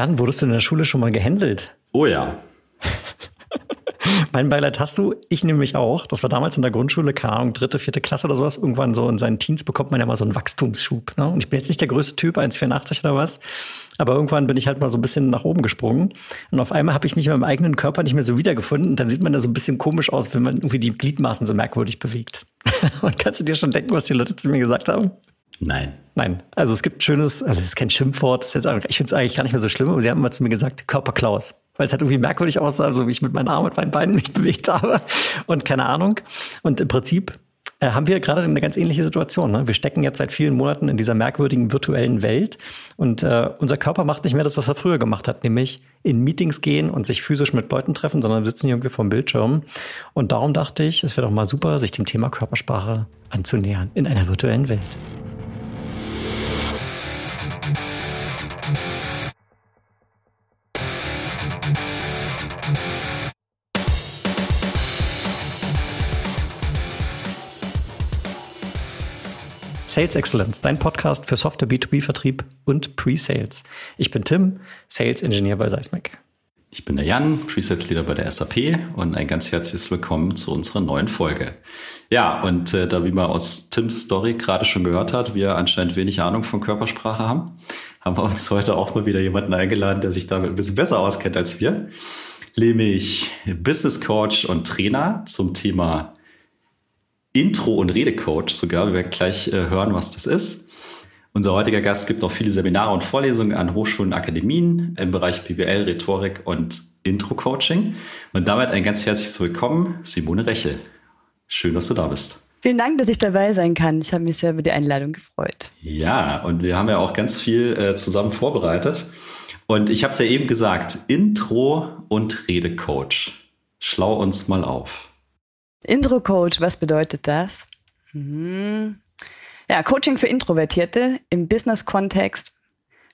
Jan, wurdest du in der Schule schon mal gehänselt? Oh ja. mein Beileid hast du, ich nämlich auch. Das war damals in der Grundschule, keine Ahnung, dritte, vierte Klasse oder sowas. Irgendwann so in seinen Teens bekommt man ja mal so einen Wachstumsschub. Ne? Und ich bin jetzt nicht der größte Typ, 1,84 oder was. Aber irgendwann bin ich halt mal so ein bisschen nach oben gesprungen. Und auf einmal habe ich mich in meinem eigenen Körper nicht mehr so wiedergefunden. Und dann sieht man da so ein bisschen komisch aus, wenn man irgendwie die Gliedmaßen so merkwürdig bewegt. Und kannst du dir schon denken, was die Leute zu mir gesagt haben? Nein. Nein. Also es gibt schönes, also es ist kein Schimpfwort, ist jetzt, ich finde es eigentlich gar nicht mehr so schlimm, aber sie haben immer zu mir gesagt, Körperklaus. Weil es halt irgendwie merkwürdig aussah, so wie ich mit meinen Armen und meinen Beinen mich bewegt habe. Und keine Ahnung. Und im Prinzip äh, haben wir gerade eine ganz ähnliche Situation. Ne? Wir stecken jetzt seit vielen Monaten in dieser merkwürdigen virtuellen Welt und äh, unser Körper macht nicht mehr das, was er früher gemacht hat, nämlich in Meetings gehen und sich physisch mit Leuten treffen, sondern sitzen hier irgendwie vom Bildschirm. Und darum dachte ich, es wäre doch mal super, sich dem Thema Körpersprache anzunähern in einer virtuellen Welt. Sales Excellence, dein Podcast für Software B2B-Vertrieb und Pre-Sales. Ich bin Tim, Sales Engineer bei Seismic. Ich bin der Jan, Pre-Sales Leader bei der SAP und ein ganz herzliches Willkommen zu unserer neuen Folge. Ja, und äh, da wie man aus Tims Story gerade schon gehört hat, wir anscheinend wenig Ahnung von Körpersprache haben, haben wir uns heute auch mal wieder jemanden eingeladen, der sich damit ein bisschen besser auskennt als wir. Nämlich Business Coach und Trainer zum Thema Intro- und Redecoach sogar. Wir werden gleich äh, hören, was das ist. Unser heutiger Gast gibt auch viele Seminare und Vorlesungen an Hochschulen und Akademien im Bereich BWL, Rhetorik und Intro-Coaching. Und damit ein ganz herzliches Willkommen, Simone Rechel. Schön, dass du da bist. Vielen Dank, dass ich dabei sein kann. Ich habe mich sehr über die Einladung gefreut. Ja, und wir haben ja auch ganz viel äh, zusammen vorbereitet. Und ich habe es ja eben gesagt, Intro- und Redecoach. Schlau uns mal auf. Intro-Coach, was bedeutet das? Mhm. Ja, Coaching für Introvertierte im Business-Kontext.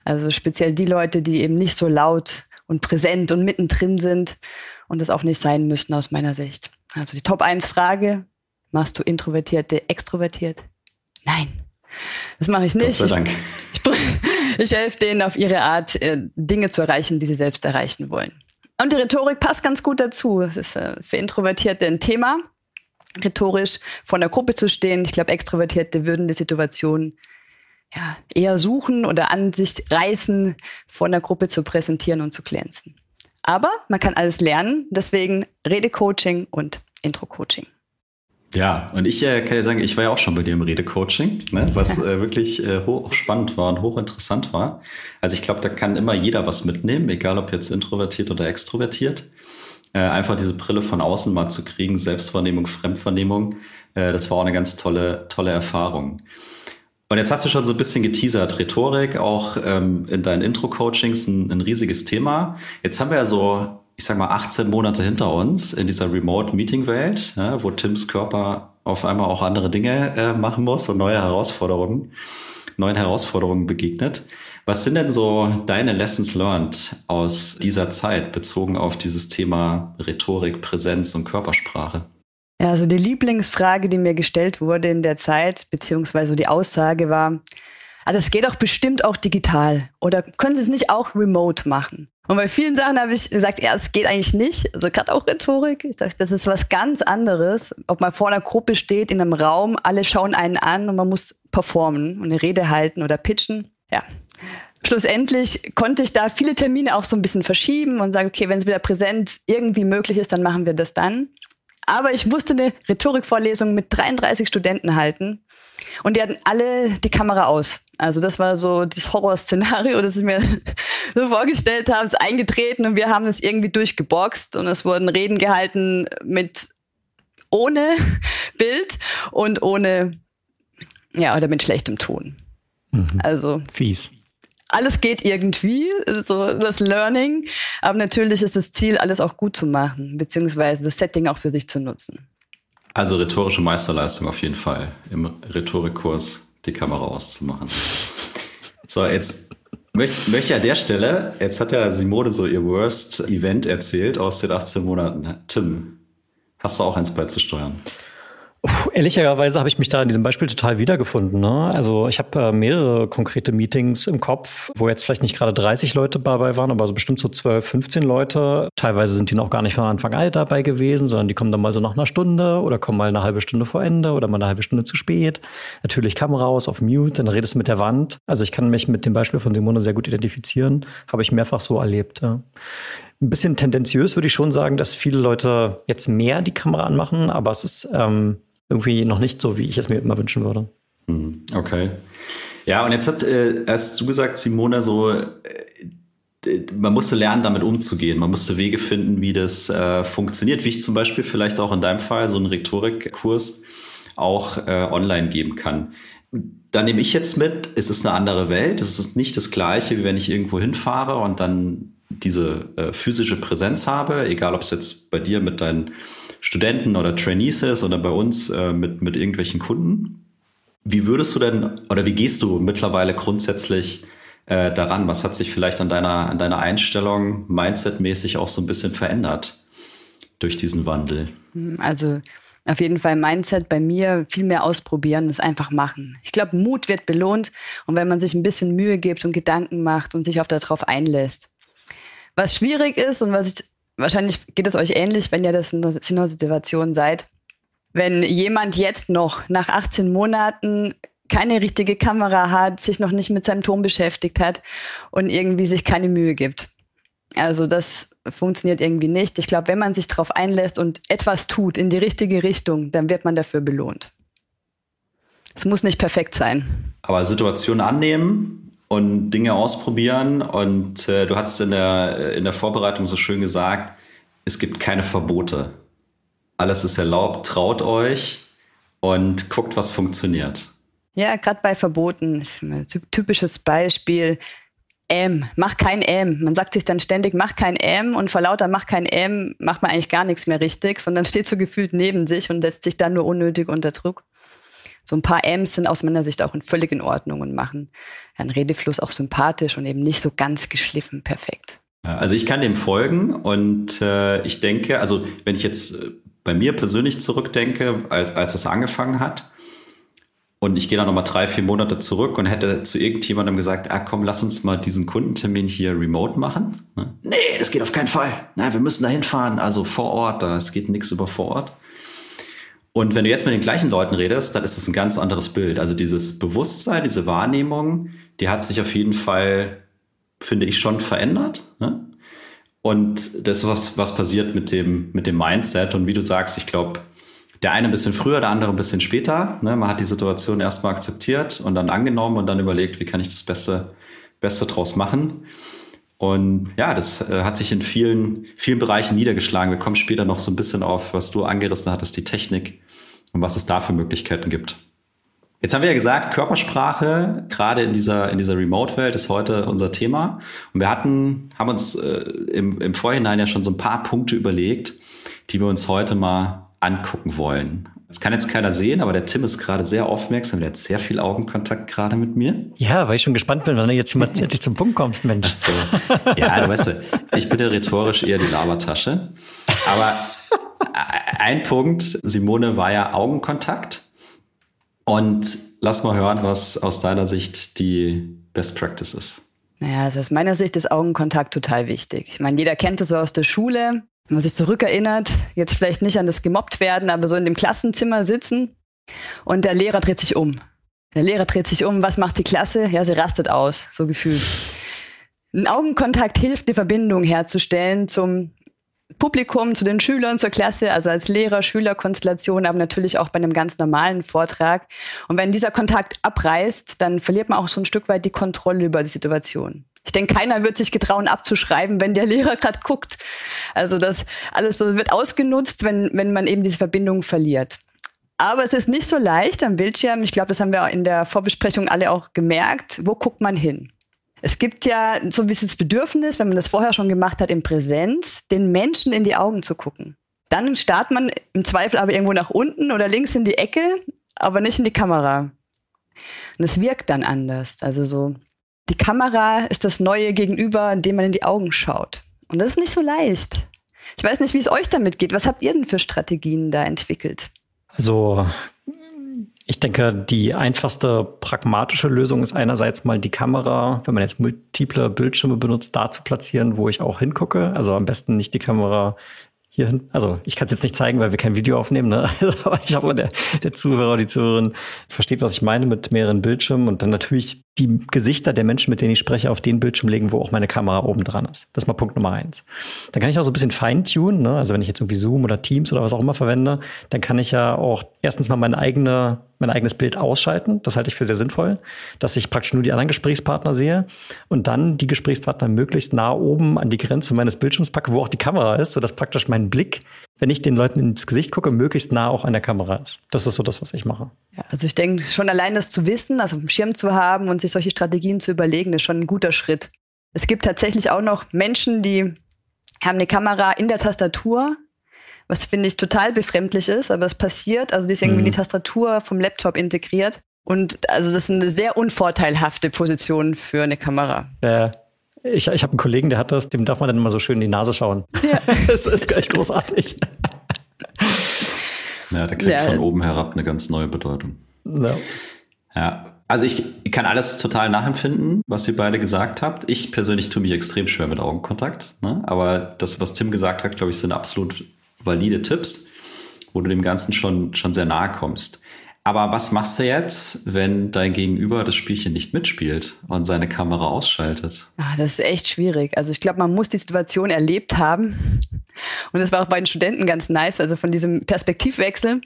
Also speziell die Leute, die eben nicht so laut und präsent und mittendrin sind und das auch nicht sein müssen aus meiner Sicht. Also die Top-1-Frage, machst du Introvertierte extrovertiert? Nein, das mache ich nicht. Gott sei Dank. Ich, ich, ich helfe denen auf ihre Art, äh, Dinge zu erreichen, die sie selbst erreichen wollen. Und die Rhetorik passt ganz gut dazu. Es ist äh, für Introvertierte ein Thema rhetorisch vor der Gruppe zu stehen. Ich glaube, Extrovertierte würden die Situation ja, eher suchen oder an sich reißen, vor der Gruppe zu präsentieren und zu glänzen. Aber man kann alles lernen, deswegen Redecoaching und Intro-Coaching. Ja, und ich äh, kann dir sagen, ich war ja auch schon bei dir im Redecoaching, ne, was äh, wirklich äh, hoch spannend war und hochinteressant war. Also ich glaube, da kann immer jeder was mitnehmen, egal ob jetzt introvertiert oder extrovertiert. Äh, einfach diese Brille von außen mal zu kriegen, Selbstvernehmung, Fremdvernehmung, äh, das war auch eine ganz tolle, tolle Erfahrung. Und jetzt hast du schon so ein bisschen geteasert, Rhetorik, auch ähm, in deinen Intro-Coachings ein, ein riesiges Thema. Jetzt haben wir ja so, ich sag mal, 18 Monate hinter uns in dieser Remote-Meeting-Welt, wo Tims Körper auf einmal auch andere Dinge äh, machen muss und neue Herausforderungen, neuen Herausforderungen begegnet. Was sind denn so deine Lessons learned aus dieser Zeit bezogen auf dieses Thema Rhetorik, Präsenz und Körpersprache? Ja, also die Lieblingsfrage, die mir gestellt wurde in der Zeit, beziehungsweise die Aussage war, ah, das geht doch bestimmt auch digital. Oder können Sie es nicht auch remote machen? Und bei vielen Sachen habe ich gesagt, ja, es geht eigentlich nicht. Also gerade auch Rhetorik. Ich sage, das ist was ganz anderes. Ob man vor einer Gruppe steht, in einem Raum, alle schauen einen an und man muss performen und eine Rede halten oder pitchen. Ja, schlussendlich konnte ich da viele Termine auch so ein bisschen verschieben und sagen, okay, wenn es wieder präsent irgendwie möglich ist, dann machen wir das dann. Aber ich musste eine Rhetorikvorlesung mit 33 Studenten halten und die hatten alle die Kamera aus. Also das war so das Horrorszenario, das ich mir so vorgestellt habe, ist eingetreten und wir haben es irgendwie durchgeboxt und es wurden Reden gehalten mit ohne Bild und ohne ja oder mit schlechtem Ton. Mhm. Also fies alles geht irgendwie, so das Learning. Aber natürlich ist das Ziel, alles auch gut zu machen, beziehungsweise das Setting auch für sich zu nutzen. Also rhetorische Meisterleistung auf jeden Fall, im Rhetorikkurs die Kamera auszumachen. So, jetzt möchte, möchte ich an der Stelle, jetzt hat ja Simone so ihr Worst Event erzählt aus den 18 Monaten. Tim, hast du auch eins beizusteuern? Puh, ehrlicherweise habe ich mich da in diesem Beispiel total wiedergefunden. Ne? Also ich habe äh, mehrere konkrete Meetings im Kopf, wo jetzt vielleicht nicht gerade 30 Leute dabei waren, aber so bestimmt so 12, 15 Leute. Teilweise sind die noch gar nicht von Anfang an dabei gewesen, sondern die kommen dann mal so nach einer Stunde oder kommen mal eine halbe Stunde vor Ende oder mal eine halbe Stunde zu spät. Natürlich Kamera aus auf Mute, dann redest du mit der Wand. Also ich kann mich mit dem Beispiel von Simone sehr gut identifizieren. Habe ich mehrfach so erlebt. Ja. Ein bisschen tendenziös würde ich schon sagen, dass viele Leute jetzt mehr die Kamera anmachen, aber es ist ähm, irgendwie noch nicht so, wie ich es mir immer wünschen würde. Hm, okay. Ja, und jetzt hat, äh, hast du gesagt, Simone, so, äh, man musste lernen, damit umzugehen. Man musste Wege finden, wie das äh, funktioniert, wie ich zum Beispiel vielleicht auch in deinem Fall so einen Rhetorikkurs auch äh, online geben kann. Da nehme ich jetzt mit, es ist eine andere Welt. Es ist nicht das Gleiche, wie wenn ich irgendwo hinfahre und dann diese äh, physische Präsenz habe, egal ob es jetzt bei dir mit deinen Studenten oder Trainees ist oder bei uns äh, mit, mit irgendwelchen Kunden. Wie würdest du denn oder wie gehst du mittlerweile grundsätzlich äh, daran? Was hat sich vielleicht an deiner, an deiner Einstellung mindsetmäßig auch so ein bisschen verändert durch diesen Wandel? Also auf jeden Fall Mindset bei mir viel mehr ausprobieren, das einfach machen. Ich glaube, Mut wird belohnt und wenn man sich ein bisschen Mühe gibt und Gedanken macht und sich auch darauf einlässt. Was schwierig ist und was ich wahrscheinlich geht es euch ähnlich, wenn ihr das in einer Situation seid. Wenn jemand jetzt noch nach 18 Monaten keine richtige Kamera hat, sich noch nicht mit seinem Ton beschäftigt hat und irgendwie sich keine Mühe gibt. Also das funktioniert irgendwie nicht. Ich glaube, wenn man sich darauf einlässt und etwas tut in die richtige Richtung, dann wird man dafür belohnt. Es muss nicht perfekt sein. Aber Situation annehmen, und Dinge ausprobieren. Und äh, du hast in der, in der Vorbereitung so schön gesagt, es gibt keine Verbote. Alles ist erlaubt, traut euch und guckt, was funktioniert. Ja, gerade bei Verboten ist ein typisches Beispiel. M, mach kein M. Man sagt sich dann ständig, mach kein M und vor lauter mach kein M macht man eigentlich gar nichts mehr richtig, sondern steht so gefühlt neben sich und setzt sich dann nur unnötig unter Druck so ein paar M's sind aus meiner Sicht auch in völlig in Ordnung und machen einen Redefluss auch sympathisch und eben nicht so ganz geschliffen perfekt. Also ich kann dem folgen und äh, ich denke, also wenn ich jetzt äh, bei mir persönlich zurückdenke, als, als es angefangen hat, und ich gehe da nochmal drei, vier Monate zurück und hätte zu irgendjemandem gesagt, ah komm, lass uns mal diesen Kundentermin hier remote machen. Ne? Nee, das geht auf keinen Fall. Na, wir müssen da hinfahren, also vor Ort, da es geht nichts über vor Ort. Und wenn du jetzt mit den gleichen Leuten redest, dann ist das ein ganz anderes Bild. Also dieses Bewusstsein, diese Wahrnehmung, die hat sich auf jeden Fall, finde ich, schon verändert. Ne? Und das ist was, was passiert mit dem, mit dem Mindset. Und wie du sagst, ich glaube, der eine ein bisschen früher, der andere ein bisschen später. Ne? Man hat die Situation erstmal akzeptiert und dann angenommen und dann überlegt, wie kann ich das Beste, Beste draus machen. Und ja, das äh, hat sich in vielen, vielen Bereichen niedergeschlagen. Wir kommen später noch so ein bisschen auf, was du angerissen hattest, die Technik und was es da für Möglichkeiten gibt. Jetzt haben wir ja gesagt, Körpersprache, gerade in dieser, in dieser Remote-Welt, ist heute unser Thema. Und wir hatten, haben uns äh, im, im Vorhinein ja schon so ein paar Punkte überlegt, die wir uns heute mal angucken wollen. Das kann jetzt keiner sehen, aber der Tim ist gerade sehr aufmerksam. Der hat sehr viel Augenkontakt gerade mit mir. Ja, weil ich schon gespannt bin, wann du jetzt mal endlich zum Punkt kommst, Mensch. So. Ja, du weißt, ich bin ja rhetorisch eher die Labertasche. Aber ein Punkt, Simone, war ja Augenkontakt. Und lass mal hören, was aus deiner Sicht die Best Practice ist. Naja, also aus meiner Sicht ist Augenkontakt total wichtig. Ich meine, jeder kennt es so aus der Schule. Wenn man sich zurückerinnert, jetzt vielleicht nicht an das gemobbt werden, aber so in dem Klassenzimmer sitzen und der Lehrer dreht sich um. Der Lehrer dreht sich um, was macht die Klasse? Ja, sie rastet aus, so gefühlt. Ein Augenkontakt hilft, die Verbindung herzustellen zum Publikum, zu den Schülern, zur Klasse, also als Lehrer-Schüler-Konstellation, aber natürlich auch bei einem ganz normalen Vortrag. Und wenn dieser Kontakt abreißt, dann verliert man auch so ein Stück weit die Kontrolle über die Situation. Ich denke, keiner wird sich getrauen abzuschreiben, wenn der Lehrer gerade guckt. Also das alles so wird ausgenutzt, wenn, wenn man eben diese Verbindung verliert. Aber es ist nicht so leicht am Bildschirm. Ich glaube, das haben wir in der Vorbesprechung alle auch gemerkt. Wo guckt man hin? Es gibt ja so ein bisschen das Bedürfnis, wenn man das vorher schon gemacht hat, in Präsenz, den Menschen in die Augen zu gucken. Dann startet man im Zweifel aber irgendwo nach unten oder links in die Ecke, aber nicht in die Kamera. Und es wirkt dann anders. Also so, die Kamera ist das neue Gegenüber, in dem man in die Augen schaut. Und das ist nicht so leicht. Ich weiß nicht, wie es euch damit geht. Was habt ihr denn für Strategien da entwickelt? Also ich denke, die einfachste pragmatische Lösung ist einerseits mal die Kamera, wenn man jetzt multiple Bildschirme benutzt, da zu platzieren, wo ich auch hingucke. Also am besten nicht die Kamera hier hin. Also ich kann es jetzt nicht zeigen, weil wir kein Video aufnehmen, ne? aber ich habe der, der Zuhörer, die Zuhörerin versteht, was ich meine mit mehreren Bildschirmen und dann natürlich die Gesichter der Menschen, mit denen ich spreche, auf den Bildschirm legen, wo auch meine Kamera oben dran ist. Das ist mal Punkt Nummer eins. Dann kann ich auch so ein bisschen feintunen, ne? Also wenn ich jetzt irgendwie Zoom oder Teams oder was auch immer verwende, dann kann ich ja auch erstens mal meine eigene mein eigenes Bild ausschalten. Das halte ich für sehr sinnvoll, dass ich praktisch nur die anderen Gesprächspartner sehe und dann die Gesprächspartner möglichst nah oben an die Grenze meines Bildschirms packe, wo auch die Kamera ist, sodass praktisch mein Blick, wenn ich den Leuten ins Gesicht gucke, möglichst nah auch an der Kamera ist. Das ist so das, was ich mache. Ja, also ich denke, schon allein das zu wissen, also auf dem Schirm zu haben und sich solche Strategien zu überlegen, ist schon ein guter Schritt. Es gibt tatsächlich auch noch Menschen, die haben eine Kamera in der Tastatur was finde ich total befremdlich ist, aber es passiert. Also die ist irgendwie mhm. in die Tastatur vom Laptop integriert. Und also das ist eine sehr unvorteilhafte Position für eine Kamera. Äh, ich ich habe einen Kollegen, der hat das, dem darf man dann immer so schön in die Nase schauen. Ja. das ist echt großartig. Ja, der kriegt ja. von oben herab eine ganz neue Bedeutung. Ja. ja. Also ich, ich, kann alles total nachempfinden, was ihr beide gesagt habt. Ich persönlich tue mich extrem schwer mit Augenkontakt. Ne? Aber das, was Tim gesagt hat, glaube ich, sind absolut valide Tipps, wo du dem Ganzen schon, schon sehr nahe kommst. Aber was machst du jetzt, wenn dein Gegenüber das Spielchen nicht mitspielt und seine Kamera ausschaltet? Ah, das ist echt schwierig. Also ich glaube, man muss die Situation erlebt haben. Und das war auch bei den Studenten ganz nice, also von diesem Perspektivwechsel.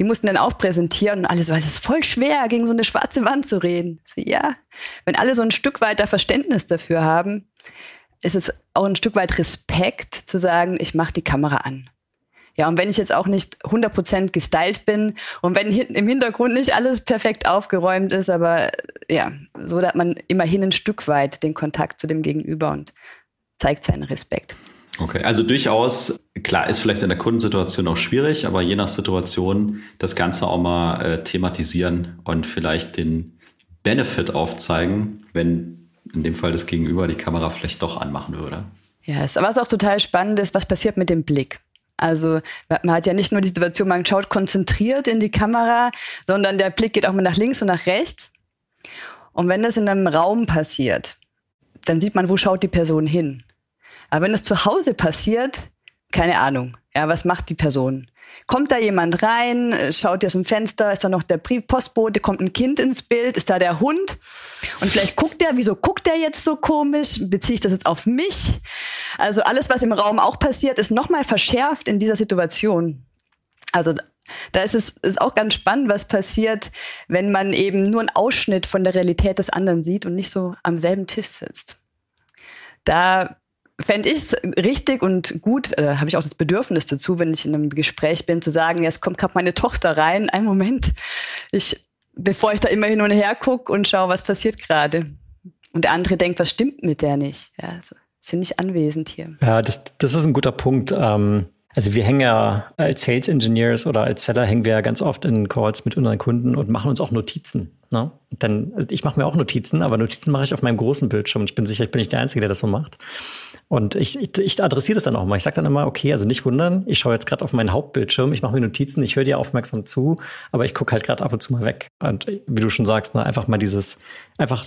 Die mussten dann auch präsentieren und alle so, es ist voll schwer, gegen so eine schwarze Wand zu reden. So, ja, wenn alle so ein Stück weiter Verständnis dafür haben, ist es auch ein Stück weit Respekt zu sagen, ich mache die Kamera an. Ja, und wenn ich jetzt auch nicht 100% gestylt bin und wenn im Hintergrund nicht alles perfekt aufgeräumt ist, aber ja, so hat man immerhin ein Stück weit den Kontakt zu dem Gegenüber und zeigt seinen Respekt. Okay, also durchaus, klar, ist vielleicht in der Kundensituation auch schwierig, aber je nach Situation das Ganze auch mal äh, thematisieren und vielleicht den Benefit aufzeigen, wenn in dem Fall das Gegenüber die Kamera vielleicht doch anmachen würde. Ja, was auch total spannend ist, was passiert mit dem Blick? Also man hat ja nicht nur die Situation, man schaut konzentriert in die Kamera, sondern der Blick geht auch mal nach links und nach rechts. Und wenn das in einem Raum passiert, dann sieht man, wo schaut die Person hin. Aber wenn es zu Hause passiert, keine Ahnung. Ja, was macht die Person? Kommt da jemand rein, äh, schaut aus dem Fenster, ist da noch der Postbote, kommt ein Kind ins Bild, ist da der Hund? Und vielleicht guckt der, wieso guckt der jetzt so komisch? Beziehe ich das jetzt auf mich? Also alles, was im Raum auch passiert, ist nochmal verschärft in dieser Situation. Also da ist es ist auch ganz spannend, was passiert, wenn man eben nur einen Ausschnitt von der Realität des anderen sieht und nicht so am selben Tisch sitzt. Da fände ich es richtig und gut, äh, habe ich auch das Bedürfnis dazu, wenn ich in einem Gespräch bin, zu sagen, jetzt kommt gerade meine Tochter rein, einen Moment, ich, bevor ich da immer hin und her gucke und schaue, was passiert gerade. Und der andere denkt, was stimmt mit der nicht? Ja, also, sind nicht anwesend hier. Ja, das, das ist ein guter Punkt. Ähm also wir hängen ja als Sales Engineers oder als Seller hängen wir ja ganz oft in Calls mit unseren Kunden und machen uns auch Notizen. Ne? Dann, also ich mache mir auch Notizen, aber Notizen mache ich auf meinem großen Bildschirm. Ich bin sicher, ich bin nicht der Einzige, der das so macht. Und ich, ich, ich adressiere das dann auch mal. Ich sage dann immer, okay, also nicht wundern, ich schaue jetzt gerade auf meinen Hauptbildschirm, ich mache mir Notizen, ich höre dir aufmerksam zu, aber ich gucke halt gerade ab und zu mal weg. Und wie du schon sagst, ne, einfach mal dieses, einfach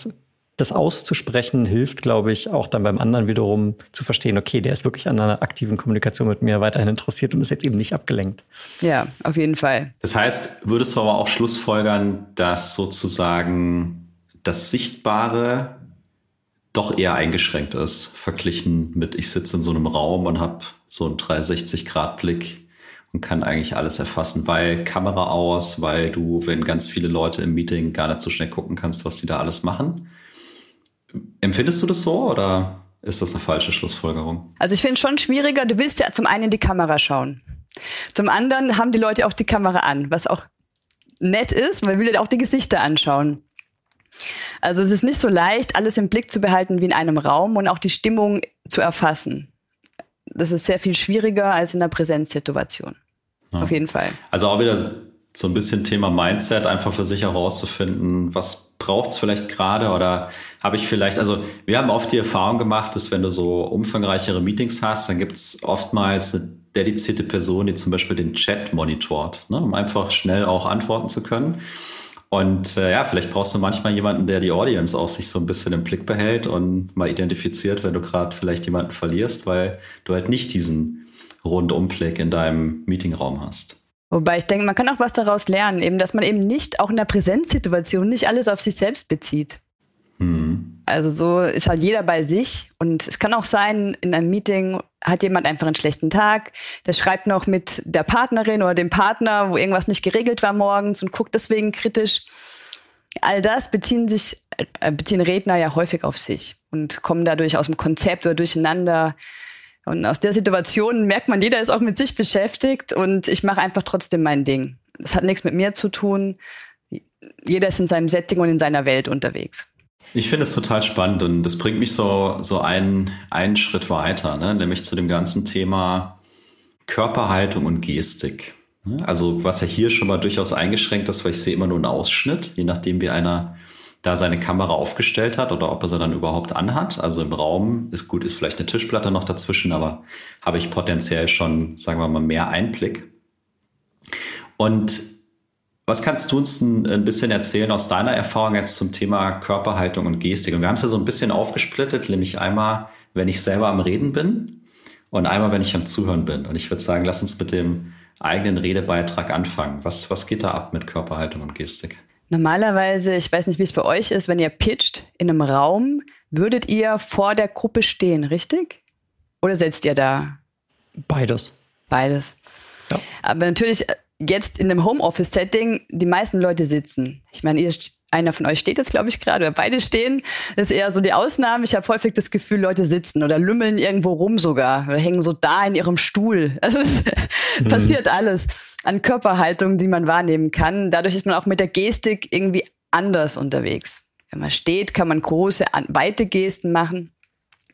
das auszusprechen hilft, glaube ich, auch dann beim anderen wiederum zu verstehen, okay, der ist wirklich an einer aktiven Kommunikation mit mir weiterhin interessiert und ist jetzt eben nicht abgelenkt. Ja, auf jeden Fall. Das heißt, würdest du aber auch schlussfolgern, dass sozusagen das Sichtbare doch eher eingeschränkt ist, verglichen mit, ich sitze in so einem Raum und habe so einen 360-Grad-Blick und kann eigentlich alles erfassen, weil Kamera aus, weil du, wenn ganz viele Leute im Meeting gar nicht so schnell gucken kannst, was die da alles machen. Empfindest du das so oder ist das eine falsche Schlussfolgerung? Also ich finde es schon schwieriger. Du willst ja zum einen in die Kamera schauen. Zum anderen haben die Leute auch die Kamera an, was auch nett ist, weil wir ja auch die Gesichter anschauen. Also es ist nicht so leicht, alles im Blick zu behalten wie in einem Raum und auch die Stimmung zu erfassen. Das ist sehr viel schwieriger als in einer Präsenzsituation. Ja. Auf jeden Fall. Also auch wieder so ein bisschen Thema Mindset, einfach für sich herauszufinden, was braucht es vielleicht gerade oder habe ich vielleicht, also wir haben oft die Erfahrung gemacht, dass wenn du so umfangreichere Meetings hast, dann gibt es oftmals eine dedizierte Person, die zum Beispiel den Chat monitort, ne, um einfach schnell auch antworten zu können. Und äh, ja, vielleicht brauchst du manchmal jemanden, der die Audience auch sich so ein bisschen im Blick behält und mal identifiziert, wenn du gerade vielleicht jemanden verlierst, weil du halt nicht diesen Rundumblick in deinem Meetingraum hast. Wobei ich denke, man kann auch was daraus lernen, eben, dass man eben nicht auch in der Präsenzsituation nicht alles auf sich selbst bezieht. Hm. Also so ist halt jeder bei sich und es kann auch sein, in einem Meeting hat jemand einfach einen schlechten Tag, der schreibt noch mit der Partnerin oder dem Partner, wo irgendwas nicht geregelt war morgens und guckt deswegen kritisch. All das beziehen sich, äh, beziehen Redner ja häufig auf sich und kommen dadurch aus dem Konzept oder durcheinander. Und aus der Situation merkt man, jeder ist auch mit sich beschäftigt und ich mache einfach trotzdem mein Ding. Das hat nichts mit mir zu tun. Jeder ist in seinem Setting und in seiner Welt unterwegs. Ich finde es total spannend und das bringt mich so, so einen, einen Schritt weiter, ne? nämlich zu dem ganzen Thema Körperhaltung und Gestik. Ne? Also was ja hier schon mal durchaus eingeschränkt ist, weil ich sehe immer nur einen Ausschnitt, je nachdem wie einer da seine Kamera aufgestellt hat oder ob er sie dann überhaupt anhat. Also im Raum ist gut, ist vielleicht eine Tischplatte noch dazwischen, aber habe ich potenziell schon, sagen wir mal, mehr Einblick. Und was kannst du uns ein, ein, bisschen erzählen aus deiner Erfahrung jetzt zum Thema Körperhaltung und Gestik? Und wir haben es ja so ein bisschen aufgesplittet, nämlich einmal, wenn ich selber am Reden bin und einmal, wenn ich am Zuhören bin. Und ich würde sagen, lass uns mit dem eigenen Redebeitrag anfangen. Was, was geht da ab mit Körperhaltung und Gestik? Normalerweise, ich weiß nicht, wie es bei euch ist, wenn ihr pitcht in einem Raum, würdet ihr vor der Gruppe stehen, richtig? Oder setzt ihr da? Beides. Beides. Ja. Aber natürlich jetzt in einem Homeoffice-Setting die meisten Leute sitzen. Ich meine, ihr, einer von euch steht jetzt, glaube ich, gerade, oder beide stehen. Das ist eher so die Ausnahme. Ich habe häufig das Gefühl, Leute sitzen oder lümmeln irgendwo rum sogar oder hängen so da in ihrem Stuhl. Also mhm. passiert alles an Körperhaltung, die man wahrnehmen kann. Dadurch ist man auch mit der Gestik irgendwie anders unterwegs. Wenn man steht, kann man große, weite Gesten machen.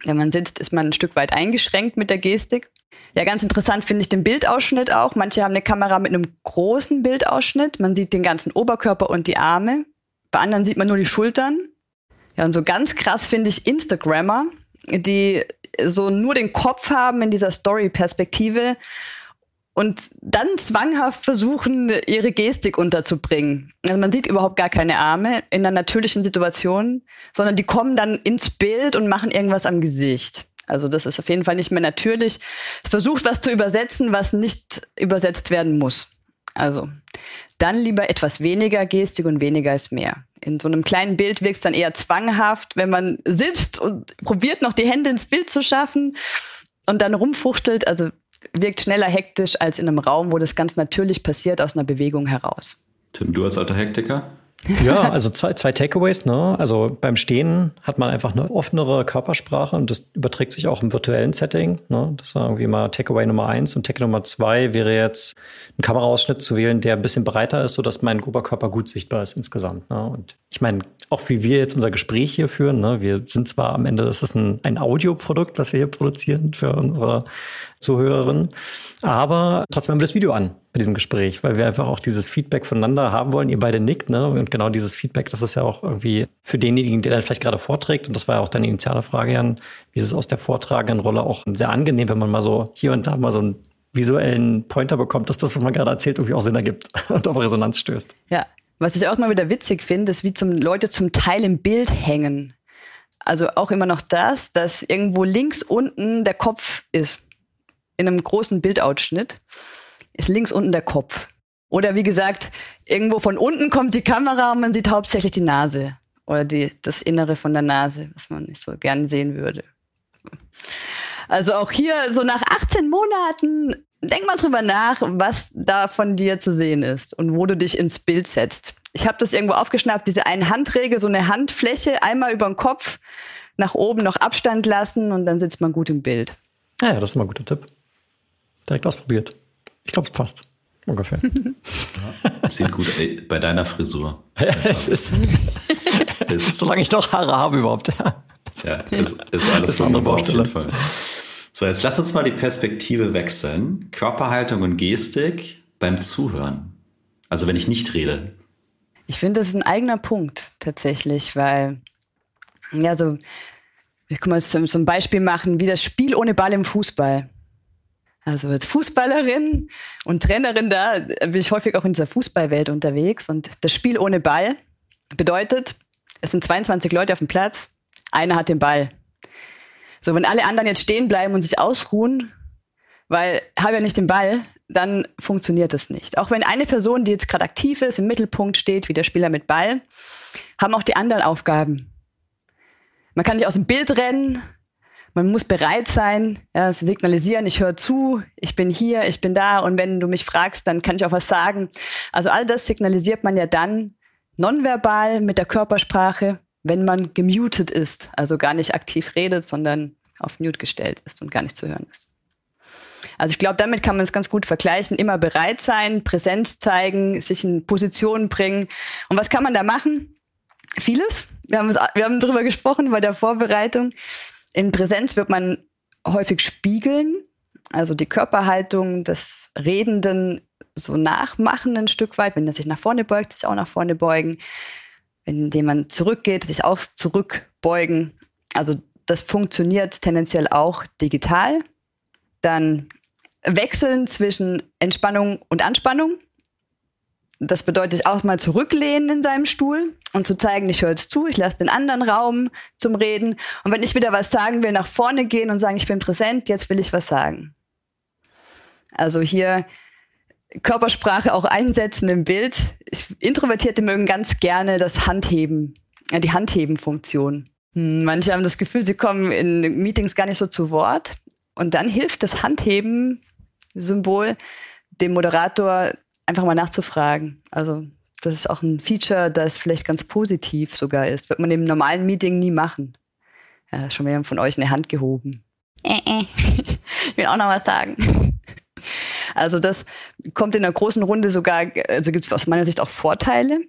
Wenn man sitzt, ist man ein Stück weit eingeschränkt mit der Gestik. Ja, ganz interessant finde ich den Bildausschnitt auch. Manche haben eine Kamera mit einem großen Bildausschnitt. Man sieht den ganzen Oberkörper und die Arme. Bei anderen sieht man nur die Schultern. Ja, und so ganz krass finde ich Instagrammer, die so nur den Kopf haben in dieser Story-Perspektive und dann zwanghaft versuchen, ihre Gestik unterzubringen. Also man sieht überhaupt gar keine Arme in einer natürlichen Situation, sondern die kommen dann ins Bild und machen irgendwas am Gesicht. Also das ist auf jeden Fall nicht mehr natürlich. Es versucht was zu übersetzen, was nicht übersetzt werden muss. Also dann lieber etwas weniger Gestik und weniger ist mehr. In so einem kleinen Bild wirkt es dann eher zwanghaft, wenn man sitzt und probiert noch die Hände ins Bild zu schaffen und dann rumfuchtelt. Also wirkt schneller hektisch als in einem Raum, wo das ganz natürlich passiert aus einer Bewegung heraus. Tim, du als alter Hektiker? Ja, also zwei, zwei Takeaways. Ne? Also beim Stehen hat man einfach eine offenere Körpersprache und das überträgt sich auch im virtuellen Setting. Ne? Das war irgendwie mal Takeaway Nummer eins und Takeaway Nummer zwei wäre jetzt einen Kameraausschnitt zu wählen, der ein bisschen breiter ist, sodass mein Oberkörper gut sichtbar ist insgesamt. Ne? Und ich meine, auch wie wir jetzt unser Gespräch hier führen, ne? wir sind zwar am Ende, das ist ein, ein Audioprodukt, was wir hier produzieren für unsere Zuhörerinnen, aber trotzdem haben wir das Video an bei diesem Gespräch, weil wir einfach auch dieses Feedback voneinander haben wollen. Ihr beide nickt, ne? Und genau dieses Feedback, das ist ja auch irgendwie für denjenigen, der dann vielleicht gerade vorträgt, und das war ja auch deine initiale Frage, Jan, wie ist es aus der vortragenden Rolle auch sehr angenehm, wenn man mal so hier und da mal so einen visuellen Pointer bekommt, dass das, was man gerade erzählt, irgendwie auch Sinn ergibt und auf Resonanz stößt. Ja, was ich auch mal wieder witzig finde, ist, wie zum, Leute zum Teil im Bild hängen. Also auch immer noch das, dass irgendwo links unten der Kopf ist in einem großen Bildausschnitt ist links unten der Kopf. Oder wie gesagt, irgendwo von unten kommt die Kamera und man sieht hauptsächlich die Nase oder die, das Innere von der Nase, was man nicht so gern sehen würde. Also auch hier so nach 18 Monaten, denk mal drüber nach, was da von dir zu sehen ist und wo du dich ins Bild setzt. Ich habe das irgendwo aufgeschnappt, diese eine Handregel, so eine Handfläche, einmal über den Kopf, nach oben noch Abstand lassen und dann sitzt man gut im Bild. Ja, ja das ist mal ein guter Tipp. Direkt ausprobiert. Ich glaube, es passt. Ungefähr. Ja, sieht gut ey, bei deiner Frisur. es ist, ist, Solange ich doch Haare habe überhaupt. Ja, ja ist, ist alles wunderbar auf jeden Fall. So, jetzt lass uns mal die Perspektive wechseln. Körperhaltung und Gestik beim Zuhören. Also wenn ich nicht rede. Ich finde, das ist ein eigener Punkt tatsächlich, weil, ja, so, ich kann mal so ein Beispiel machen, wie das Spiel ohne Ball im Fußball. Also als Fußballerin und Trainerin da bin ich häufig auch in dieser Fußballwelt unterwegs. Und das Spiel ohne Ball bedeutet, es sind 22 Leute auf dem Platz, einer hat den Ball. So, wenn alle anderen jetzt stehen bleiben und sich ausruhen, weil habe ja nicht den Ball, dann funktioniert es nicht. Auch wenn eine Person, die jetzt gerade aktiv ist, im Mittelpunkt steht, wie der Spieler mit Ball, haben auch die anderen Aufgaben. Man kann nicht aus dem Bild rennen, man muss bereit sein, ja, signalisieren, ich höre zu, ich bin hier, ich bin da und wenn du mich fragst, dann kann ich auch was sagen. Also all das signalisiert man ja dann nonverbal mit der Körpersprache, wenn man gemutet ist, also gar nicht aktiv redet, sondern auf Mute gestellt ist und gar nicht zu hören ist. Also ich glaube, damit kann man es ganz gut vergleichen. Immer bereit sein, Präsenz zeigen, sich in Positionen bringen. Und was kann man da machen? Vieles. Wir haben, wir haben darüber gesprochen bei der Vorbereitung. In Präsenz wird man häufig spiegeln, also die Körperhaltung des Redenden so nachmachen ein Stück weit. Wenn er sich nach vorne beugt, sich auch nach vorne beugen. Indem man zurückgeht, sich auch zurückbeugen. Also das funktioniert tendenziell auch digital. Dann wechseln zwischen Entspannung und Anspannung. Das bedeutet auch mal zurücklehnen in seinem Stuhl und zu zeigen, ich höre jetzt zu, ich lasse den anderen Raum zum Reden. Und wenn ich wieder was sagen will, nach vorne gehen und sagen, ich bin präsent, jetzt will ich was sagen. Also hier Körpersprache auch einsetzen im Bild. Ich, Introvertierte mögen ganz gerne das Handheben, äh, die Handheben-Funktion. Hm, manche haben das Gefühl, sie kommen in Meetings gar nicht so zu Wort. Und dann hilft das Handheben-Symbol dem Moderator einfach mal nachzufragen. Also das ist auch ein Feature, das vielleicht ganz positiv sogar ist. Wird man im normalen Meeting nie machen. Ja, schon mal von euch eine Hand gehoben. Äh, äh. Ich will auch noch was sagen. Also das kommt in der großen Runde sogar, also gibt es aus meiner Sicht auch Vorteile.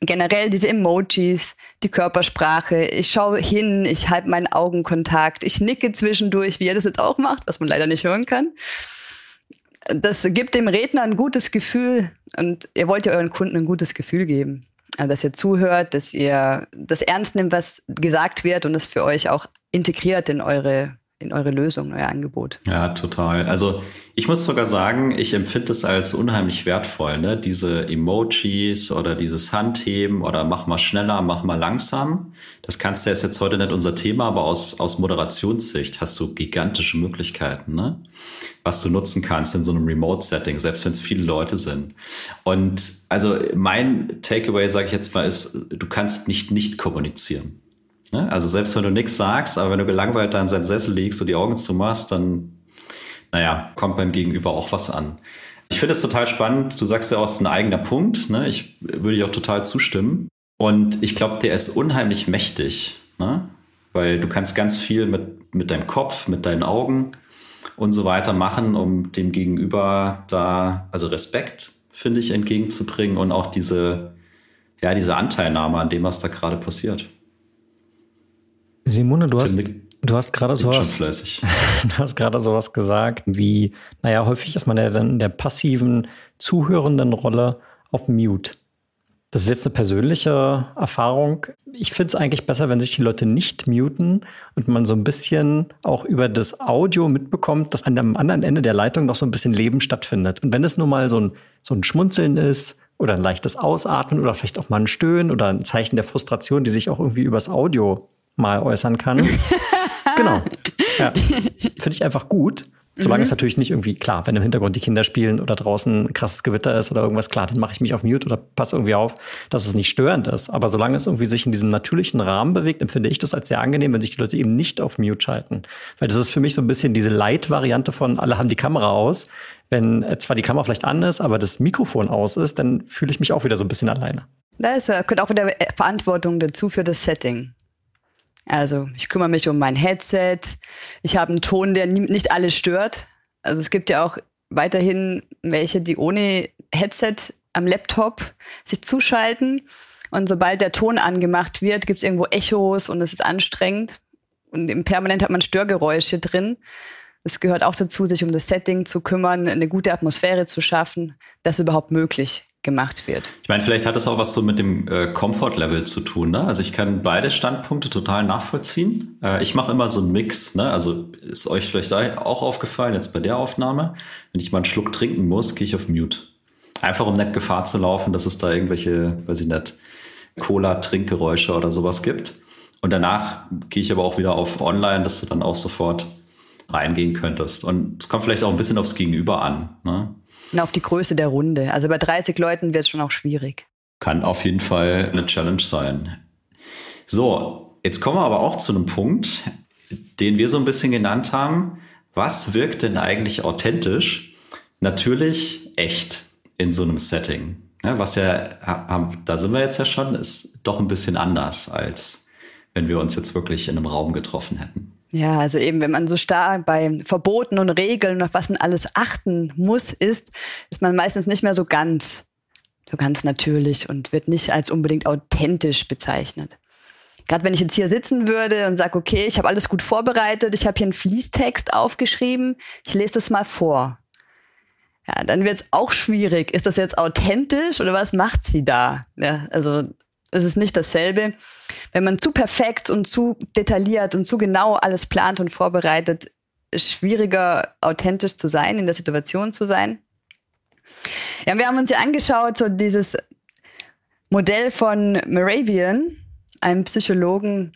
Generell diese Emojis, die Körpersprache, ich schaue hin, ich halte meinen Augenkontakt, ich nicke zwischendurch, wie ihr das jetzt auch macht, was man leider nicht hören kann das gibt dem Redner ein gutes Gefühl und ihr wollt ja euren Kunden ein gutes Gefühl geben. Also, dass ihr zuhört, dass ihr das ernst nimmt, was gesagt wird und das für euch auch integriert in eure in eure Lösung, euer Angebot. Ja, total. Also ich muss sogar sagen, ich empfinde es als unheimlich wertvoll, ne? Diese Emojis oder dieses Handheben oder mach mal schneller, mach mal langsam. Das kannst du ist jetzt heute nicht unser Thema, aber aus, aus Moderationssicht hast du gigantische Möglichkeiten, ne? Was du nutzen kannst in so einem Remote-Setting, selbst wenn es viele Leute sind. Und also mein Takeaway, sage ich jetzt mal, ist, du kannst nicht nicht kommunizieren. Ne? Also selbst wenn du nichts sagst, aber wenn du gelangweilt da in seinem Sessel liegst und die Augen zumachst, dann, naja, kommt beim Gegenüber auch was an. Ich finde es total spannend. Du sagst ja auch, es ist ein eigener Punkt. Ne? Ich würde dir auch total zustimmen. Und ich glaube, der ist unheimlich mächtig, ne? weil du kannst ganz viel mit, mit deinem Kopf, mit deinen Augen und so weiter machen, um dem Gegenüber da, also Respekt, finde ich, entgegenzubringen und auch diese, ja, diese Anteilnahme an dem, was da gerade passiert. Simone, du hast, du hast gerade sowas, du hast gerade sowas gesagt, wie, naja, häufig ist man ja dann in der passiven, zuhörenden Rolle auf Mute. Das ist jetzt eine persönliche Erfahrung. Ich finde es eigentlich besser, wenn sich die Leute nicht muten und man so ein bisschen auch über das Audio mitbekommt, dass an dem anderen Ende der Leitung noch so ein bisschen Leben stattfindet. Und wenn es nur mal so ein, so ein Schmunzeln ist oder ein leichtes Ausatmen oder vielleicht auch mal ein Stöhnen oder ein Zeichen der Frustration, die sich auch irgendwie übers Audio mal äußern kann. genau. Ja. Finde ich einfach gut. Solange mhm. es natürlich nicht irgendwie, klar, wenn im Hintergrund die Kinder spielen oder draußen ein krasses Gewitter ist oder irgendwas, klar, dann mache ich mich auf Mute oder passe irgendwie auf, dass es nicht störend ist. Aber solange es irgendwie sich in diesem natürlichen Rahmen bewegt, empfinde ich das als sehr angenehm, wenn sich die Leute eben nicht auf Mute schalten. Weil das ist für mich so ein bisschen diese Light-Variante von, alle haben die Kamera aus. Wenn zwar die Kamera vielleicht an ist, aber das Mikrofon aus ist, dann fühle ich mich auch wieder so ein bisschen alleine. Da ist, gehört auch wieder Verantwortung dazu für das Setting. Also ich kümmere mich um mein Headset. Ich habe einen Ton, der nicht alle stört. Also es gibt ja auch weiterhin welche, die ohne Headset am Laptop sich zuschalten. Und sobald der Ton angemacht wird, gibt es irgendwo Echos und es ist anstrengend. Und Permanent hat man Störgeräusche drin. Es gehört auch dazu, sich um das Setting zu kümmern, eine gute Atmosphäre zu schaffen. Das ist überhaupt möglich gemacht wird. Ich meine, vielleicht hat es auch was so mit dem äh, Comfort-Level zu tun. Ne? Also ich kann beide Standpunkte total nachvollziehen. Äh, ich mache immer so einen Mix. Ne? Also ist euch vielleicht auch aufgefallen, jetzt bei der Aufnahme, wenn ich mal einen Schluck trinken muss, gehe ich auf Mute. Einfach um nicht Gefahr zu laufen, dass es da irgendwelche, weiß ich nicht, Cola-Trinkgeräusche oder sowas gibt. Und danach gehe ich aber auch wieder auf Online, dass du dann auch sofort reingehen könntest. Und es kommt vielleicht auch ein bisschen aufs Gegenüber an. Ne? Und auf die Größe der Runde. Also bei 30 Leuten wird es schon auch schwierig. Kann auf jeden Fall eine Challenge sein. So, jetzt kommen wir aber auch zu einem Punkt, den wir so ein bisschen genannt haben. Was wirkt denn eigentlich authentisch? Natürlich echt in so einem Setting. Ja, was ja, da sind wir jetzt ja schon, ist doch ein bisschen anders, als wenn wir uns jetzt wirklich in einem Raum getroffen hätten. Ja, also eben, wenn man so stark bei Verboten und Regeln, auf was man alles achten muss, ist, ist man meistens nicht mehr so ganz, so ganz natürlich und wird nicht als unbedingt authentisch bezeichnet. Gerade wenn ich jetzt hier sitzen würde und sage, okay, ich habe alles gut vorbereitet, ich habe hier einen Fließtext aufgeschrieben, ich lese das mal vor. Ja, dann wird es auch schwierig. Ist das jetzt authentisch oder was macht sie da? Ja, also es ist nicht dasselbe. Wenn man zu perfekt und zu detailliert und zu genau alles plant und vorbereitet, ist schwieriger, authentisch zu sein, in der Situation zu sein. Ja, wir haben uns ja angeschaut, so dieses Modell von Moravian, einem Psychologen,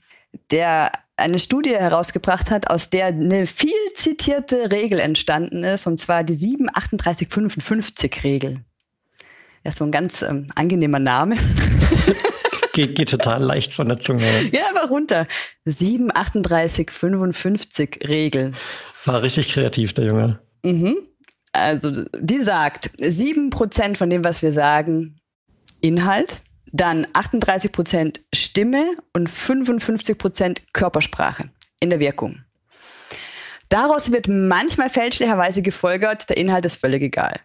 der eine Studie herausgebracht hat, aus der eine viel zitierte Regel entstanden ist, und zwar die 73855-Regel. Ja, so ein ganz ähm, angenehmer Name. Geht, geht total leicht von der Zunge. Ja, aber runter. 7, 38, 55 Regel. War richtig kreativ, der Junge. Mhm. Also, die sagt, 7% von dem, was wir sagen, Inhalt, dann 38% Stimme und 55% Körpersprache in der Wirkung. Daraus wird manchmal fälschlicherweise gefolgert, der Inhalt ist völlig egal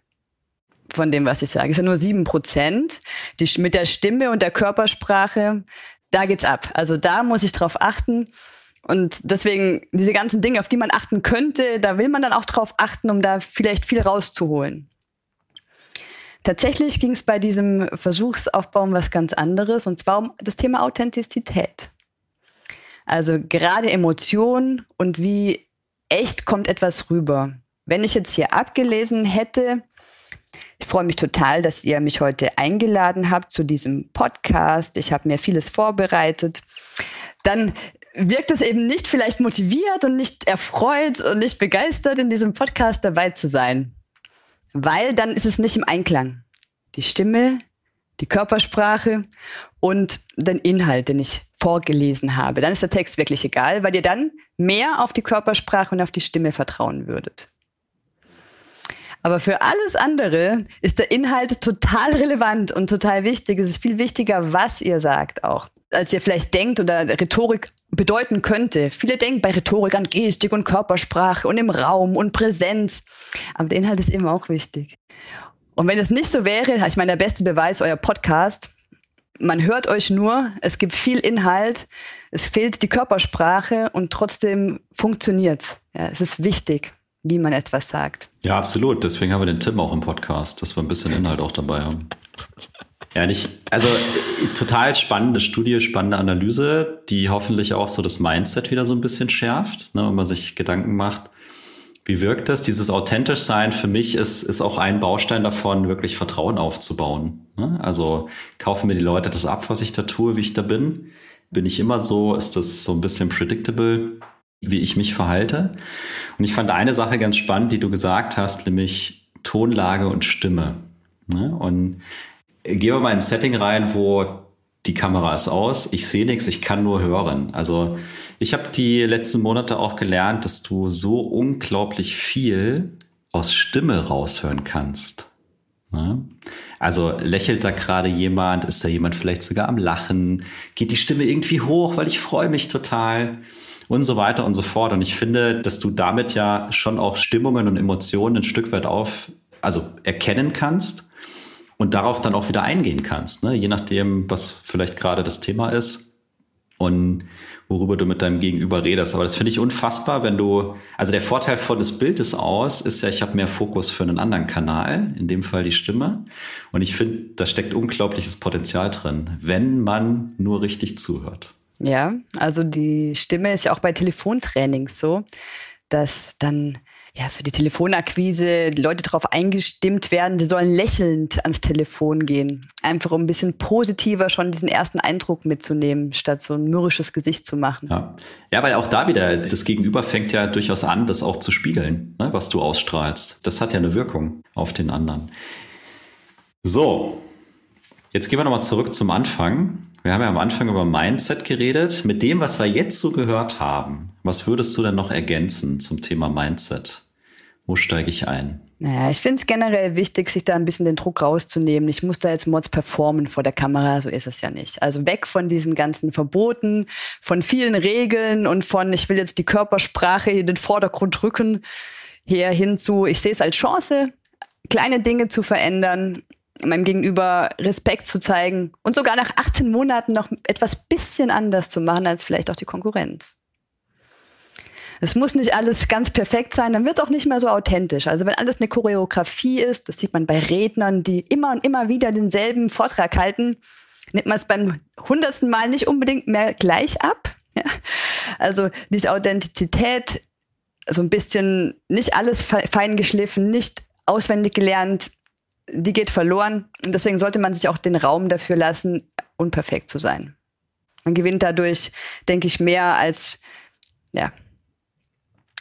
von dem, was ich sage. Es ja nur sieben Prozent. Die, mit der Stimme und der Körpersprache, da geht's ab. Also da muss ich drauf achten. Und deswegen diese ganzen Dinge, auf die man achten könnte, da will man dann auch drauf achten, um da vielleicht viel rauszuholen. Tatsächlich ging es bei diesem Versuchsaufbau um was ganz anderes, und zwar um das Thema Authentizität. Also gerade Emotionen und wie echt kommt etwas rüber. Wenn ich jetzt hier abgelesen hätte, ich freue mich total, dass ihr mich heute eingeladen habt zu diesem Podcast. Ich habe mir vieles vorbereitet. Dann wirkt es eben nicht vielleicht motiviert und nicht erfreut und nicht begeistert, in diesem Podcast dabei zu sein. Weil dann ist es nicht im Einklang. Die Stimme, die Körpersprache und den Inhalt, den ich vorgelesen habe. Dann ist der Text wirklich egal, weil ihr dann mehr auf die Körpersprache und auf die Stimme vertrauen würdet. Aber für alles andere ist der Inhalt total relevant und total wichtig. Es ist viel wichtiger, was ihr sagt auch, als ihr vielleicht denkt oder Rhetorik bedeuten könnte. Viele denken bei Rhetorik an Gestik und Körpersprache und im Raum und Präsenz. Aber der Inhalt ist eben auch wichtig. Und wenn es nicht so wäre, ich meine, der beste Beweis, euer Podcast, man hört euch nur, es gibt viel Inhalt, es fehlt die Körpersprache und trotzdem funktioniert's. Ja, es ist wichtig wie man etwas sagt. Ja, absolut. Deswegen haben wir den Tim auch im Podcast, dass wir ein bisschen Inhalt auch dabei haben. Ja, nicht, also total spannende Studie, spannende Analyse, die hoffentlich auch so das Mindset wieder so ein bisschen schärft, ne, wenn man sich Gedanken macht, wie wirkt das? Dieses authentisch sein für mich ist, ist auch ein Baustein davon, wirklich Vertrauen aufzubauen. Ne? Also kaufen mir die Leute das ab, was ich da tue, wie ich da bin? Bin ich immer so? Ist das so ein bisschen predictable? wie ich mich verhalte. Und ich fand eine Sache ganz spannend, die du gesagt hast, nämlich Tonlage und Stimme. Ne? Und gehen wir mal ins Setting rein, wo die Kamera ist aus, ich sehe nichts, ich kann nur hören. Also ich habe die letzten Monate auch gelernt, dass du so unglaublich viel aus Stimme raushören kannst. Ne? Also lächelt da gerade jemand, ist da jemand vielleicht sogar am Lachen, geht die Stimme irgendwie hoch, weil ich freue mich total und so weiter und so fort. Und ich finde, dass du damit ja schon auch Stimmungen und Emotionen ein Stück weit auf, also erkennen kannst und darauf dann auch wieder eingehen kannst, ne? je nachdem, was vielleicht gerade das Thema ist. und worüber du mit deinem Gegenüber redest. Aber das finde ich unfassbar, wenn du, also der Vorteil von des Bildes aus ist ja, ich habe mehr Fokus für einen anderen Kanal, in dem Fall die Stimme. Und ich finde, da steckt unglaubliches Potenzial drin, wenn man nur richtig zuhört. Ja, also die Stimme ist ja auch bei Telefontrainings so, dass dann ja, für die Telefonakquise die Leute darauf eingestimmt werden, die sollen lächelnd ans Telefon gehen. Einfach um ein bisschen positiver schon diesen ersten Eindruck mitzunehmen, statt so ein mürrisches Gesicht zu machen. Ja, ja weil auch da wieder, das Gegenüber fängt ja durchaus an, das auch zu spiegeln, ne, was du ausstrahlst. Das hat ja eine Wirkung auf den anderen. So, jetzt gehen wir nochmal zurück zum Anfang. Wir haben ja am Anfang über Mindset geredet. Mit dem, was wir jetzt so gehört haben, was würdest du denn noch ergänzen zum Thema Mindset? Wo steige ich ein? Naja, ich finde es generell wichtig, sich da ein bisschen den Druck rauszunehmen. Ich muss da jetzt Mods performen vor der Kamera, so ist es ja nicht. Also weg von diesen ganzen Verboten, von vielen Regeln und von, ich will jetzt die Körpersprache in den Vordergrund rücken, her hin zu, ich sehe es als Chance, kleine Dinge zu verändern, meinem Gegenüber Respekt zu zeigen und sogar nach 18 Monaten noch etwas bisschen anders zu machen als vielleicht auch die Konkurrenz. Es muss nicht alles ganz perfekt sein, dann wird es auch nicht mehr so authentisch. Also wenn alles eine Choreografie ist, das sieht man bei Rednern, die immer und immer wieder denselben Vortrag halten, nimmt man es beim hundertsten Mal nicht unbedingt mehr gleich ab. Also diese Authentizität, so ein bisschen nicht alles fein geschliffen, nicht auswendig gelernt, die geht verloren. Und deswegen sollte man sich auch den Raum dafür lassen, unperfekt zu sein. Man gewinnt dadurch, denke ich, mehr als, ja,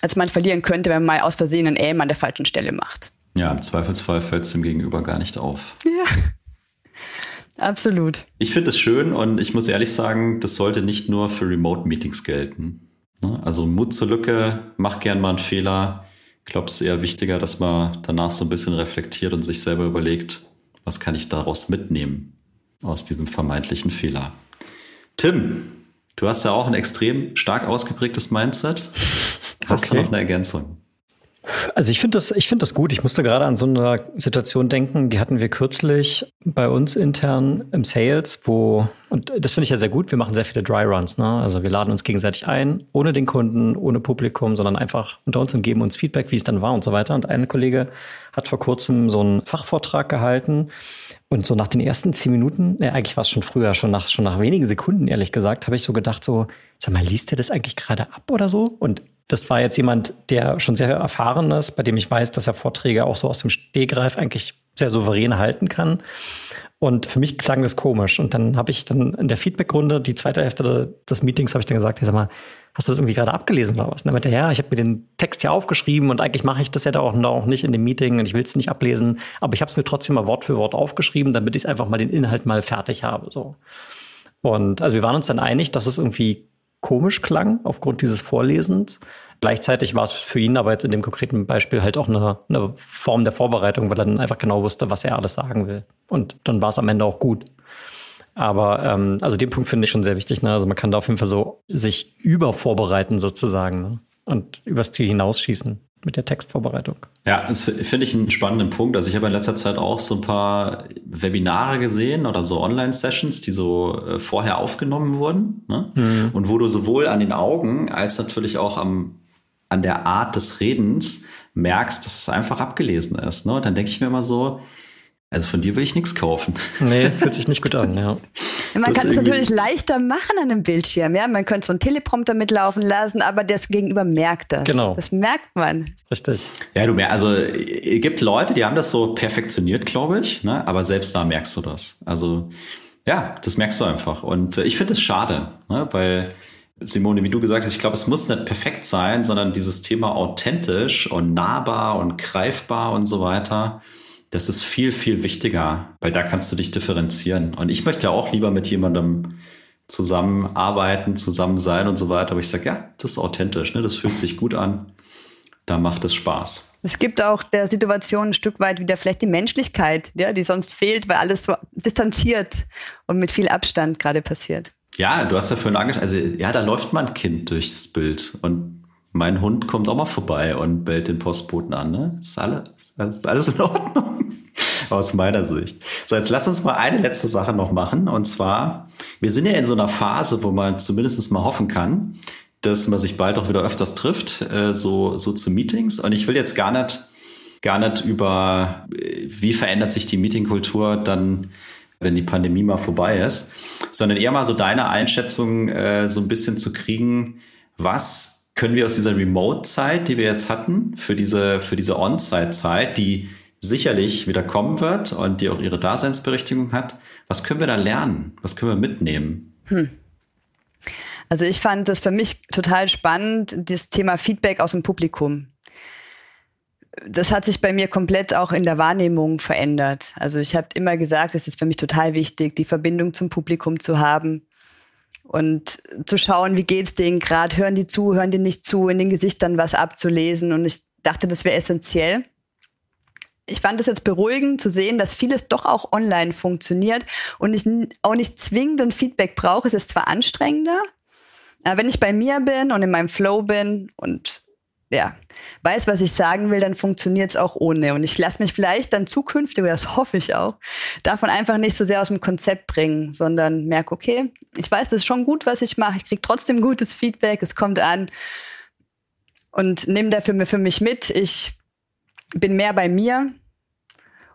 als man verlieren könnte, wenn man mal aus Versehen ein Aim an der falschen Stelle macht. Ja, im Zweifelsfall fällt es dem Gegenüber gar nicht auf. Ja. Absolut. Ich finde es schön und ich muss ehrlich sagen, das sollte nicht nur für Remote-Meetings gelten. Ne? Also Mut zur Lücke, mach gern mal einen Fehler. Ich glaube, es ist eher wichtiger, dass man danach so ein bisschen reflektiert und sich selber überlegt, was kann ich daraus mitnehmen aus diesem vermeintlichen Fehler. Tim, du hast ja auch ein extrem stark ausgeprägtes Mindset. Hast okay. du noch eine Ergänzung? Also ich finde das, ich das gut. Ich musste gerade an so eine Situation denken, die hatten wir kürzlich bei uns intern im Sales, wo, und das finde ich ja sehr gut, wir machen sehr viele Dry Runs, ne? Also wir laden uns gegenseitig ein, ohne den Kunden, ohne Publikum, sondern einfach unter uns und geben uns Feedback, wie es dann war und so weiter. Und ein Kollege hat vor kurzem so einen Fachvortrag gehalten. Und so nach den ersten zehn Minuten, ne, eigentlich war es schon früher, schon nach, schon nach wenigen Sekunden, ehrlich gesagt, habe ich so gedacht, so, sag mal, liest der das eigentlich gerade ab oder so? Und das war jetzt jemand, der schon sehr erfahren ist, bei dem ich weiß, dass er Vorträge auch so aus dem Stehgreif eigentlich sehr souverän halten kann. Und für mich klang das komisch. Und dann habe ich dann in der Feedbackrunde, die zweite Hälfte des Meetings, habe ich dann gesagt, hey, sag mal, hast du das irgendwie gerade abgelesen oder was? Und dann meinte er, ja, ich habe mir den Text hier aufgeschrieben und eigentlich mache ich das ja da auch noch nicht in dem Meeting und ich will es nicht ablesen, aber ich habe es mir trotzdem mal Wort für Wort aufgeschrieben, damit ich einfach mal den Inhalt mal fertig habe. So. Und also wir waren uns dann einig, dass es irgendwie komisch klang aufgrund dieses Vorlesens. Gleichzeitig war es für ihn aber jetzt in dem konkreten Beispiel halt auch eine, eine Form der Vorbereitung, weil er dann einfach genau wusste, was er alles sagen will. Und dann war es am Ende auch gut. Aber ähm, also den Punkt finde ich schon sehr wichtig. Ne? Also man kann da auf jeden Fall so sich übervorbereiten sozusagen ne? und übers Ziel hinausschießen mit der Textvorbereitung. Ja, das finde ich einen spannenden Punkt. Also ich habe in letzter Zeit auch so ein paar Webinare gesehen oder so Online-Sessions, die so äh, vorher aufgenommen wurden. Ne? Mhm. Und wo du sowohl an den Augen als natürlich auch am, an der Art des Redens merkst, dass es einfach abgelesen ist. Ne? Und dann denke ich mir immer so, also von dir will ich nichts kaufen. Nee, fühlt sich nicht gut an, ja. Man das kann es natürlich leichter machen an einem Bildschirm, ja. Man könnte so einen Teleprompter mitlaufen lassen, aber das Gegenüber merkt das. Genau. Das merkt man. Richtig. Ja, du merkst, also es gibt Leute, die haben das so perfektioniert, glaube ich, ne? aber selbst da merkst du das. Also ja, das merkst du einfach. Und äh, ich finde es schade, ne? weil Simone, wie du gesagt hast, ich glaube, es muss nicht perfekt sein, sondern dieses Thema authentisch und nahbar und greifbar und so weiter das ist viel, viel wichtiger, weil da kannst du dich differenzieren. Und ich möchte ja auch lieber mit jemandem zusammenarbeiten, zusammen sein und so weiter. Aber ich sage, ja, das ist authentisch, ne? das fühlt sich gut an, da macht es Spaß. Es gibt auch der Situation ein Stück weit wieder vielleicht die Menschlichkeit, ja, die sonst fehlt, weil alles so distanziert und mit viel Abstand gerade passiert. Ja, du hast ja vorhin angeschaut, also ja, da läuft mal ein Kind durchs Bild und mein Hund kommt auch mal vorbei und bellt den Postboten an. Ne? Ist alles, ist alles in Ordnung. aus meiner Sicht. So, jetzt lass uns mal eine letzte Sache noch machen. Und zwar, wir sind ja in so einer Phase, wo man zumindest mal hoffen kann, dass man sich bald auch wieder öfters trifft, äh, so, so zu Meetings. Und ich will jetzt gar nicht, gar nicht über, äh, wie verändert sich die Meetingkultur dann, wenn die Pandemie mal vorbei ist, sondern eher mal so deine Einschätzung äh, so ein bisschen zu kriegen, was können wir aus dieser Remote-Zeit, die wir jetzt hatten, für diese, für diese On-Site-Zeit, die sicherlich wieder kommen wird und die auch ihre Daseinsberechtigung hat, was können wir da lernen? Was können wir mitnehmen? Hm. Also ich fand das für mich total spannend, das Thema Feedback aus dem Publikum. Das hat sich bei mir komplett auch in der Wahrnehmung verändert. Also ich habe immer gesagt, es ist für mich total wichtig, die Verbindung zum Publikum zu haben und zu schauen, wie geht's denen gerade, hören die zu, hören die nicht zu, in den Gesichtern was abzulesen. Und ich dachte, das wäre essentiell. Ich fand es jetzt beruhigend zu sehen, dass vieles doch auch online funktioniert und ich auch nicht zwingend ein Feedback brauche. Es ist zwar anstrengender, aber wenn ich bei mir bin und in meinem Flow bin und ja, weiß, was ich sagen will, dann funktioniert es auch ohne. Und ich lasse mich vielleicht dann zukünftig, oder das hoffe ich auch, davon einfach nicht so sehr aus dem Konzept bringen, sondern merke, okay, ich weiß, das ist schon gut, was ich mache. Ich kriege trotzdem gutes Feedback, es kommt an. Und nehme dafür für mich mit. Ich bin mehr bei mir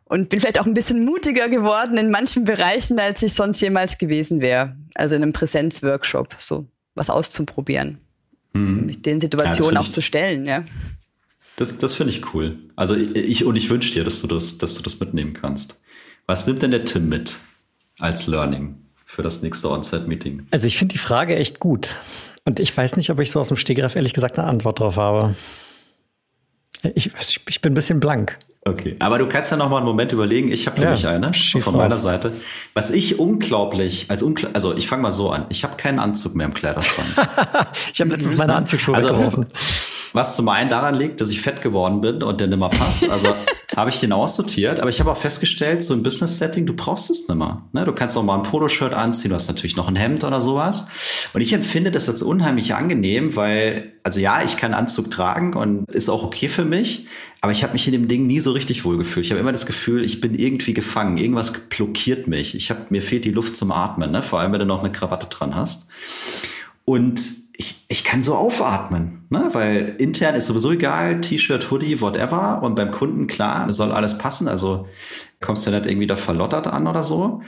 und bin vielleicht auch ein bisschen mutiger geworden in manchen Bereichen, als ich sonst jemals gewesen wäre. Also in einem Präsenzworkshop, so was auszuprobieren mhm. mich den Situationen ja, auch zu stellen, ja. Das, das finde ich cool. Also ich und ich wünsche dir, dass du das, dass du das mitnehmen kannst. Was nimmt denn der Tim mit als Learning für das nächste On-Site-Meeting? Also ich finde die Frage echt gut. Und ich weiß nicht, ob ich so aus dem Stegreif ehrlich gesagt eine Antwort drauf habe. Ich, ich bin ein bisschen blank. Okay, aber du kannst ja noch mal einen Moment überlegen. Ich habe nämlich ja, eine von meiner raus. Seite. Was ich unglaublich, als unkla also ich fange mal so an. Ich habe keinen Anzug mehr im Kleiderschrank. ich habe letztens meine Anzugsschuhe also, weggeworfen. Was zum einen daran liegt, dass ich fett geworden bin und der nimmer passt. Also habe ich den aussortiert. Aber ich habe auch festgestellt, so im Business-Setting, du brauchst es nimmer. Ne? Du kannst auch mal ein Poloshirt anziehen, du hast natürlich noch ein Hemd oder sowas. Und ich empfinde das als unheimlich angenehm, weil, also ja, ich kann Anzug tragen und ist auch okay für mich. Aber ich habe mich in dem Ding nie so richtig wohlgefühlt. Ich habe immer das Gefühl, ich bin irgendwie gefangen. Irgendwas blockiert mich. Ich hab, mir fehlt die Luft zum Atmen, ne? vor allem wenn du noch eine Krawatte dran hast. Und ich, ich kann so aufatmen, ne? weil intern ist sowieso egal, T-Shirt, Hoodie, whatever. Und beim Kunden, klar, soll alles passen. Also kommst du ja nicht irgendwie da verlottert an oder so.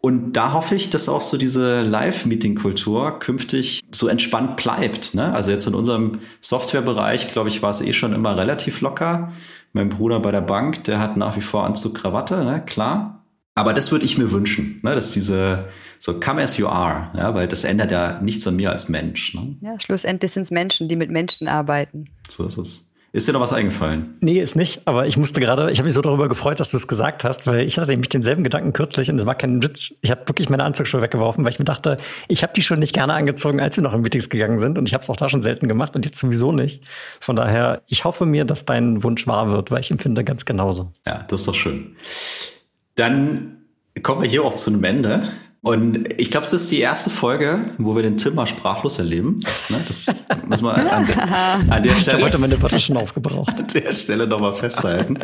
Und da hoffe ich, dass auch so diese Live-Meeting-Kultur künftig so entspannt bleibt. Ne? Also jetzt in unserem Softwarebereich, glaube ich, war es eh schon immer relativ locker. Mein Bruder bei der Bank, der hat nach wie vor Anzug, Krawatte, ne? klar. Aber das würde ich mir wünschen, ne? dass diese so come as you are, ja, weil das ändert ja nichts an mir als Mensch. Ne? Ja, schlussendlich sind es Menschen, die mit Menschen arbeiten. So ist es. Ist dir noch was eingefallen? Nee, ist nicht. Aber ich musste gerade, ich habe mich so darüber gefreut, dass du es gesagt hast, weil ich hatte nämlich denselben Gedanken kürzlich und es war kein Witz. Ich habe wirklich meine Anzugsschuhe weggeworfen, weil ich mir dachte, ich habe die schon nicht gerne angezogen, als wir noch in Meetings gegangen sind und ich habe es auch da schon selten gemacht und jetzt sowieso nicht. Von daher, ich hoffe mir, dass dein Wunsch wahr wird, weil ich empfinde ganz genauso. Ja, das ist doch schön. Dann kommen wir hier auch zu einem Ende. Und ich glaube, es ist die erste Folge, wo wir den Tim mal sprachlos erleben. Ne, das muss man an, der, an der Stelle. Heute meine Worte schon aufgebraucht. An der Stelle nochmal festhalten.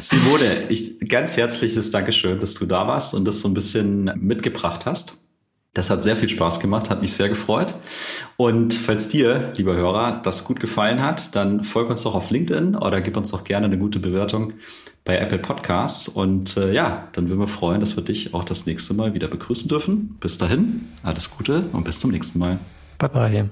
Simone, ich, ganz herzliches Dankeschön, dass du da warst und das so ein bisschen mitgebracht hast. Das hat sehr viel Spaß gemacht, hat mich sehr gefreut. Und falls dir, lieber Hörer, das gut gefallen hat, dann folg uns doch auf LinkedIn oder gib uns doch gerne eine gute Bewertung bei Apple Podcasts. Und äh, ja, dann würden wir freuen, dass wir dich auch das nächste Mal wieder begrüßen dürfen. Bis dahin, alles Gute und bis zum nächsten Mal. Bye bye.